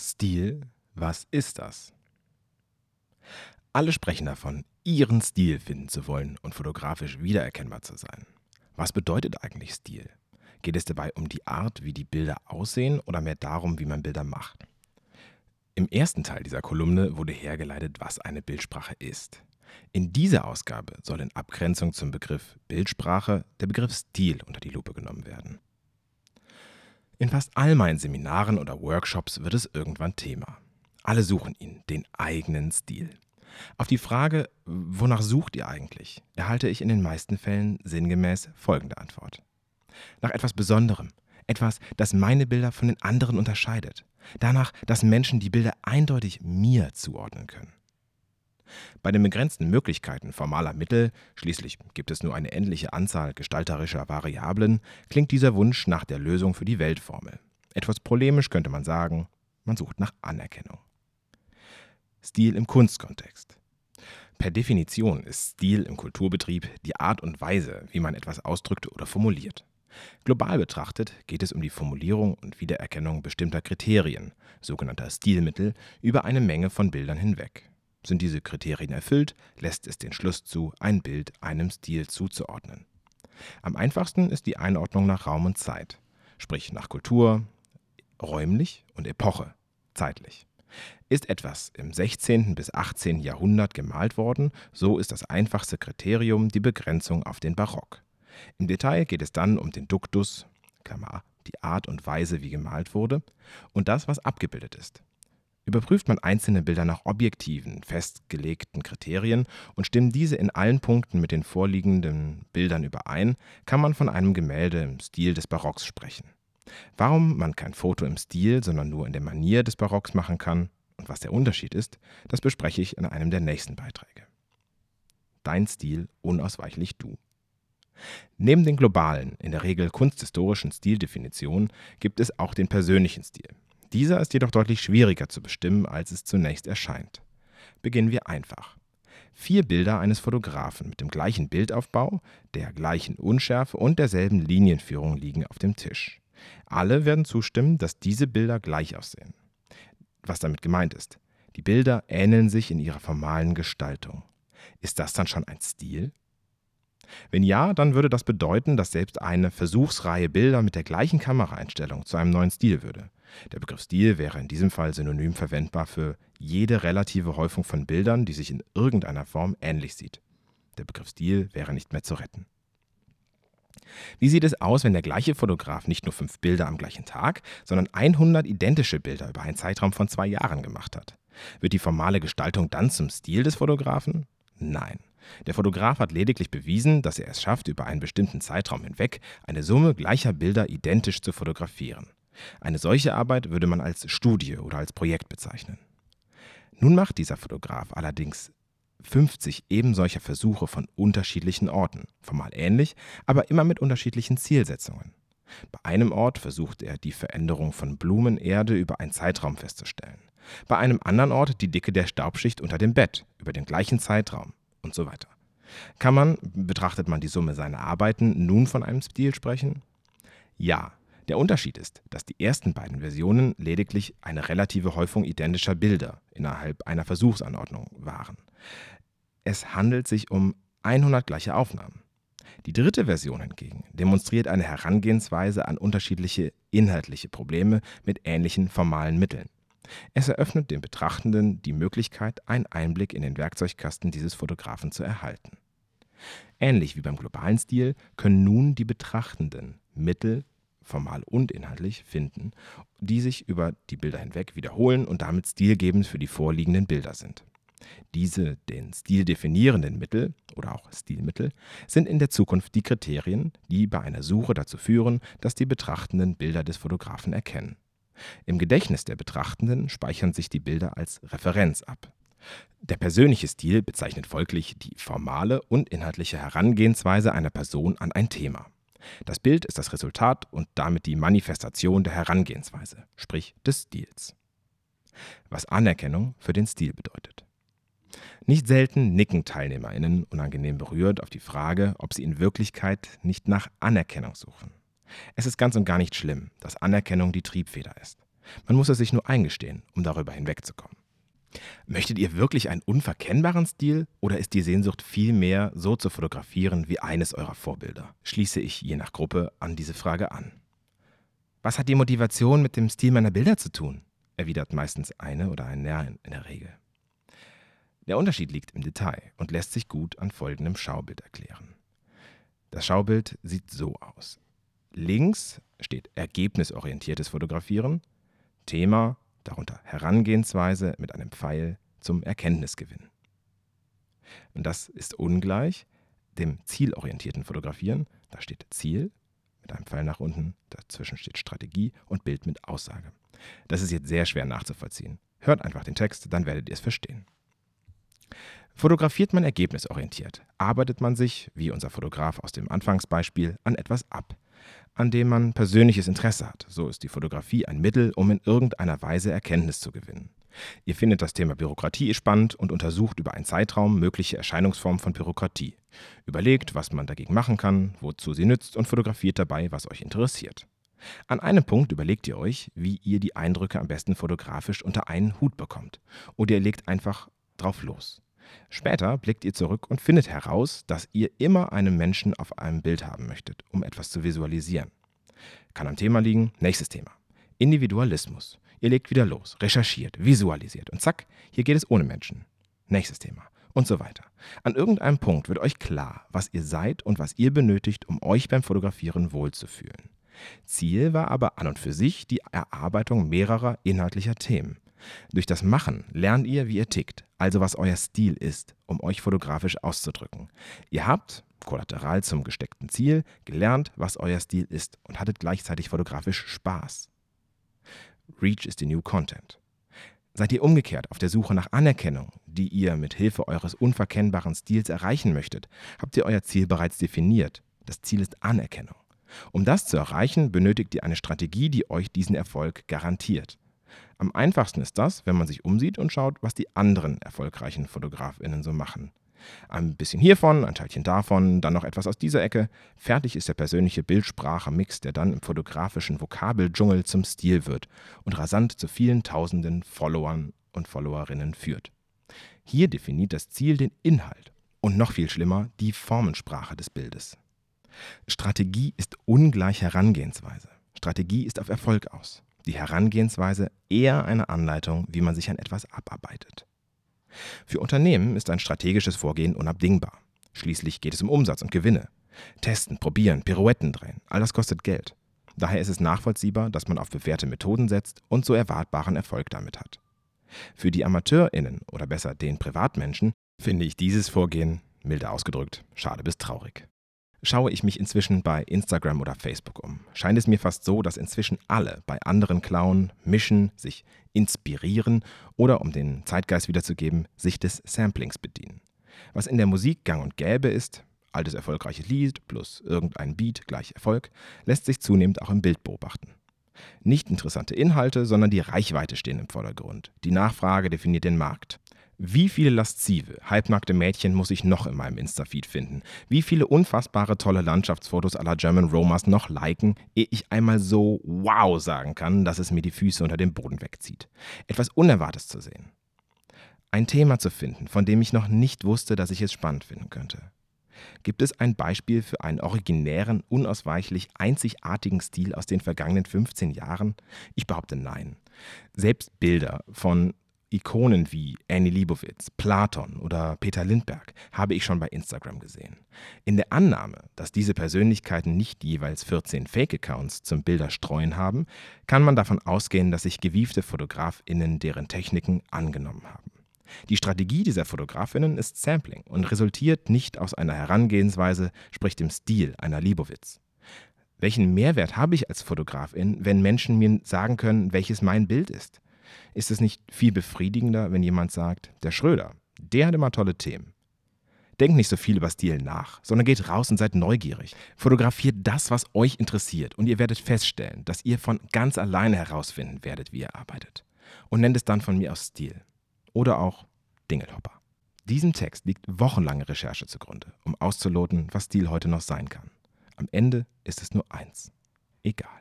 Stil, was ist das? Alle sprechen davon, ihren Stil finden zu wollen und fotografisch wiedererkennbar zu sein. Was bedeutet eigentlich Stil? Geht es dabei um die Art, wie die Bilder aussehen oder mehr darum, wie man Bilder macht? Im ersten Teil dieser Kolumne wurde hergeleitet, was eine Bildsprache ist. In dieser Ausgabe soll in Abgrenzung zum Begriff Bildsprache der Begriff Stil unter die Lupe genommen werden. In fast all meinen Seminaren oder Workshops wird es irgendwann Thema. Alle suchen ihn, den eigenen Stil. Auf die Frage, wonach sucht ihr eigentlich, erhalte ich in den meisten Fällen sinngemäß folgende Antwort. Nach etwas Besonderem, etwas, das meine Bilder von den anderen unterscheidet. Danach, dass Menschen die Bilder eindeutig mir zuordnen können. Bei den begrenzten Möglichkeiten formaler Mittel, schließlich gibt es nur eine endliche Anzahl gestalterischer Variablen, klingt dieser Wunsch nach der Lösung für die Weltformel. Etwas polemisch könnte man sagen, man sucht nach Anerkennung. Stil im Kunstkontext. Per Definition ist Stil im Kulturbetrieb die Art und Weise, wie man etwas ausdrückt oder formuliert. Global betrachtet geht es um die Formulierung und Wiedererkennung bestimmter Kriterien, sogenannter Stilmittel, über eine Menge von Bildern hinweg. Sind diese Kriterien erfüllt, lässt es den Schluss zu, ein Bild einem Stil zuzuordnen. Am einfachsten ist die Einordnung nach Raum und Zeit, sprich nach Kultur, räumlich und Epoche, zeitlich. Ist etwas im 16. bis 18. Jahrhundert gemalt worden, so ist das einfachste Kriterium die Begrenzung auf den Barock. Im Detail geht es dann um den Duktus, Klammer, die Art und Weise, wie gemalt wurde, und das, was abgebildet ist. Überprüft man einzelne Bilder nach objektiven, festgelegten Kriterien und stimmen diese in allen Punkten mit den vorliegenden Bildern überein, kann man von einem Gemälde im Stil des Barocks sprechen. Warum man kein Foto im Stil, sondern nur in der Manier des Barocks machen kann und was der Unterschied ist, das bespreche ich in einem der nächsten Beiträge. Dein Stil unausweichlich du. Neben den globalen, in der Regel kunsthistorischen Stildefinitionen gibt es auch den persönlichen Stil. Dieser ist jedoch deutlich schwieriger zu bestimmen, als es zunächst erscheint. Beginnen wir einfach. Vier Bilder eines Fotografen mit dem gleichen Bildaufbau, der gleichen Unschärfe und derselben Linienführung liegen auf dem Tisch. Alle werden zustimmen, dass diese Bilder gleich aussehen. Was damit gemeint ist, die Bilder ähneln sich in ihrer formalen Gestaltung. Ist das dann schon ein Stil? Wenn ja, dann würde das bedeuten, dass selbst eine Versuchsreihe Bilder mit der gleichen Kameraeinstellung zu einem neuen Stil würde. Der Begriff Stil wäre in diesem Fall synonym verwendbar für jede relative Häufung von Bildern, die sich in irgendeiner Form ähnlich sieht. Der Begriff Stil wäre nicht mehr zu retten. Wie sieht es aus, wenn der gleiche Fotograf nicht nur fünf Bilder am gleichen Tag, sondern 100 identische Bilder über einen Zeitraum von zwei Jahren gemacht hat? Wird die formale Gestaltung dann zum Stil des Fotografen? Nein. Der Fotograf hat lediglich bewiesen, dass er es schafft, über einen bestimmten Zeitraum hinweg eine Summe gleicher Bilder identisch zu fotografieren. Eine solche Arbeit würde man als Studie oder als Projekt bezeichnen. Nun macht dieser Fotograf allerdings 50 eben solcher Versuche von unterschiedlichen Orten, formal ähnlich, aber immer mit unterschiedlichen Zielsetzungen. Bei einem Ort versucht er, die Veränderung von Blumenerde über einen Zeitraum festzustellen. Bei einem anderen Ort die Dicke der Staubschicht unter dem Bett über den gleichen Zeitraum und so weiter. Kann man, betrachtet man die Summe seiner Arbeiten, nun von einem Stil sprechen? Ja, der Unterschied ist, dass die ersten beiden Versionen lediglich eine relative Häufung identischer Bilder innerhalb einer Versuchsanordnung waren. Es handelt sich um 100 gleiche Aufnahmen. Die dritte Version hingegen demonstriert eine Herangehensweise an unterschiedliche inhaltliche Probleme mit ähnlichen formalen Mitteln. Es eröffnet den Betrachtenden die Möglichkeit, einen Einblick in den Werkzeugkasten dieses Fotografen zu erhalten. Ähnlich wie beim globalen Stil können nun die Betrachtenden Mittel, formal und inhaltlich, finden, die sich über die Bilder hinweg wiederholen und damit stilgebend für die vorliegenden Bilder sind. Diese den Stil definierenden Mittel oder auch Stilmittel sind in der Zukunft die Kriterien, die bei einer Suche dazu führen, dass die Betrachtenden Bilder des Fotografen erkennen. Im Gedächtnis der Betrachtenden speichern sich die Bilder als Referenz ab. Der persönliche Stil bezeichnet folglich die formale und inhaltliche Herangehensweise einer Person an ein Thema. Das Bild ist das Resultat und damit die Manifestation der Herangehensweise, sprich des Stils. Was Anerkennung für den Stil bedeutet. Nicht selten nicken TeilnehmerInnen unangenehm berührt auf die Frage, ob sie in Wirklichkeit nicht nach Anerkennung suchen. Es ist ganz und gar nicht schlimm, dass Anerkennung die Triebfeder ist. Man muss es sich nur eingestehen, um darüber hinwegzukommen. Möchtet ihr wirklich einen unverkennbaren Stil oder ist die Sehnsucht vielmehr, so zu fotografieren wie eines eurer Vorbilder? Schließe ich je nach Gruppe an diese Frage an. Was hat die Motivation mit dem Stil meiner Bilder zu tun? erwidert meistens eine oder ein Nerv in der Regel. Der Unterschied liegt im Detail und lässt sich gut an folgendem Schaubild erklären. Das Schaubild sieht so aus. Links steht ergebnisorientiertes Fotografieren, Thema darunter Herangehensweise mit einem Pfeil zum Erkenntnisgewinn. Und das ist ungleich dem zielorientierten Fotografieren. Da steht Ziel mit einem Pfeil nach unten, dazwischen steht Strategie und Bild mit Aussage. Das ist jetzt sehr schwer nachzuvollziehen. Hört einfach den Text, dann werdet ihr es verstehen. Fotografiert man ergebnisorientiert, arbeitet man sich, wie unser Fotograf aus dem Anfangsbeispiel, an etwas ab an dem man persönliches Interesse hat. So ist die Fotografie ein Mittel, um in irgendeiner Weise Erkenntnis zu gewinnen. Ihr findet das Thema Bürokratie spannend und untersucht über einen Zeitraum mögliche Erscheinungsformen von Bürokratie. Überlegt, was man dagegen machen kann, wozu sie nützt und fotografiert dabei, was euch interessiert. An einem Punkt überlegt ihr euch, wie ihr die Eindrücke am besten fotografisch unter einen Hut bekommt. Oder ihr legt einfach drauf los. Später blickt ihr zurück und findet heraus, dass ihr immer einen Menschen auf einem Bild haben möchtet, um etwas zu visualisieren. Kann am Thema liegen. Nächstes Thema. Individualismus. Ihr legt wieder los, recherchiert, visualisiert und zack, hier geht es ohne Menschen. Nächstes Thema. Und so weiter. An irgendeinem Punkt wird euch klar, was ihr seid und was ihr benötigt, um euch beim Fotografieren wohlzufühlen. Ziel war aber an und für sich die Erarbeitung mehrerer inhaltlicher Themen. Durch das Machen lernt ihr, wie ihr tickt, also was euer Stil ist, um euch fotografisch auszudrücken. Ihr habt, kollateral zum gesteckten Ziel, gelernt, was euer Stil ist und hattet gleichzeitig fotografisch Spaß. Reach is the new content. Seid ihr umgekehrt auf der Suche nach Anerkennung, die ihr mit Hilfe eures unverkennbaren Stils erreichen möchtet, habt ihr euer Ziel bereits definiert. Das Ziel ist Anerkennung. Um das zu erreichen, benötigt ihr eine Strategie, die euch diesen Erfolg garantiert. Am einfachsten ist das, wenn man sich umsieht und schaut, was die anderen erfolgreichen Fotografinnen so machen. Ein bisschen hiervon, ein Teilchen davon, dann noch etwas aus dieser Ecke. Fertig ist der persönliche Bildsprache-Mix, der dann im fotografischen Vokabeldschungel zum Stil wird und rasant zu vielen tausenden Followern und Followerinnen führt. Hier definiert das Ziel den Inhalt und noch viel schlimmer die Formensprache des Bildes. Strategie ist ungleich Herangehensweise. Strategie ist auf Erfolg aus die Herangehensweise eher eine Anleitung, wie man sich an etwas abarbeitet. Für Unternehmen ist ein strategisches Vorgehen unabdingbar. Schließlich geht es um Umsatz und Gewinne. Testen, probieren, Pirouetten drehen, all das kostet Geld. Daher ist es nachvollziehbar, dass man auf bewährte Methoden setzt und so erwartbaren Erfolg damit hat. Für die AmateurInnen oder besser den Privatmenschen finde ich dieses Vorgehen, milde ausgedrückt, schade bis traurig. Schaue ich mich inzwischen bei Instagram oder Facebook um, scheint es mir fast so, dass inzwischen alle bei anderen klauen, mischen, sich inspirieren oder, um den Zeitgeist wiederzugeben, sich des Samplings bedienen. Was in der Musik gang und gäbe ist, altes erfolgreiches Lied plus irgendein Beat gleich Erfolg, lässt sich zunehmend auch im Bild beobachten. Nicht interessante Inhalte, sondern die Reichweite stehen im Vordergrund. Die Nachfrage definiert den Markt. Wie viele laszive, halbnackte Mädchen muss ich noch in meinem Insta-Feed finden? Wie viele unfassbare tolle Landschaftsfotos aller German Romas noch liken, ehe ich einmal so wow sagen kann, dass es mir die Füße unter dem Boden wegzieht? Etwas Unerwartetes zu sehen. Ein Thema zu finden, von dem ich noch nicht wusste, dass ich es spannend finden könnte. Gibt es ein Beispiel für einen originären, unausweichlich einzigartigen Stil aus den vergangenen 15 Jahren? Ich behaupte nein. Selbst Bilder von Ikonen wie Annie Liebowitz, Platon oder Peter Lindbergh habe ich schon bei Instagram gesehen. In der Annahme, dass diese Persönlichkeiten nicht jeweils 14 Fake-Accounts zum Bilderstreuen haben, kann man davon ausgehen, dass sich gewiefte FotografInnen deren Techniken angenommen haben. Die Strategie dieser Fotografinnen ist Sampling und resultiert nicht aus einer Herangehensweise, sprich dem Stil einer Liebowitz. Welchen Mehrwert habe ich als Fotografin, wenn Menschen mir sagen können, welches mein Bild ist? Ist es nicht viel befriedigender, wenn jemand sagt, der Schröder, der hat immer tolle Themen. Denkt nicht so viel über Stil nach, sondern geht raus und seid neugierig. Fotografiert das, was euch interessiert und ihr werdet feststellen, dass ihr von ganz alleine herausfinden werdet, wie ihr arbeitet. Und nennt es dann von mir aus Stil. Oder auch Dingelhopper. Diesem Text liegt wochenlange Recherche zugrunde, um auszuloten, was Stil heute noch sein kann. Am Ende ist es nur eins. Egal.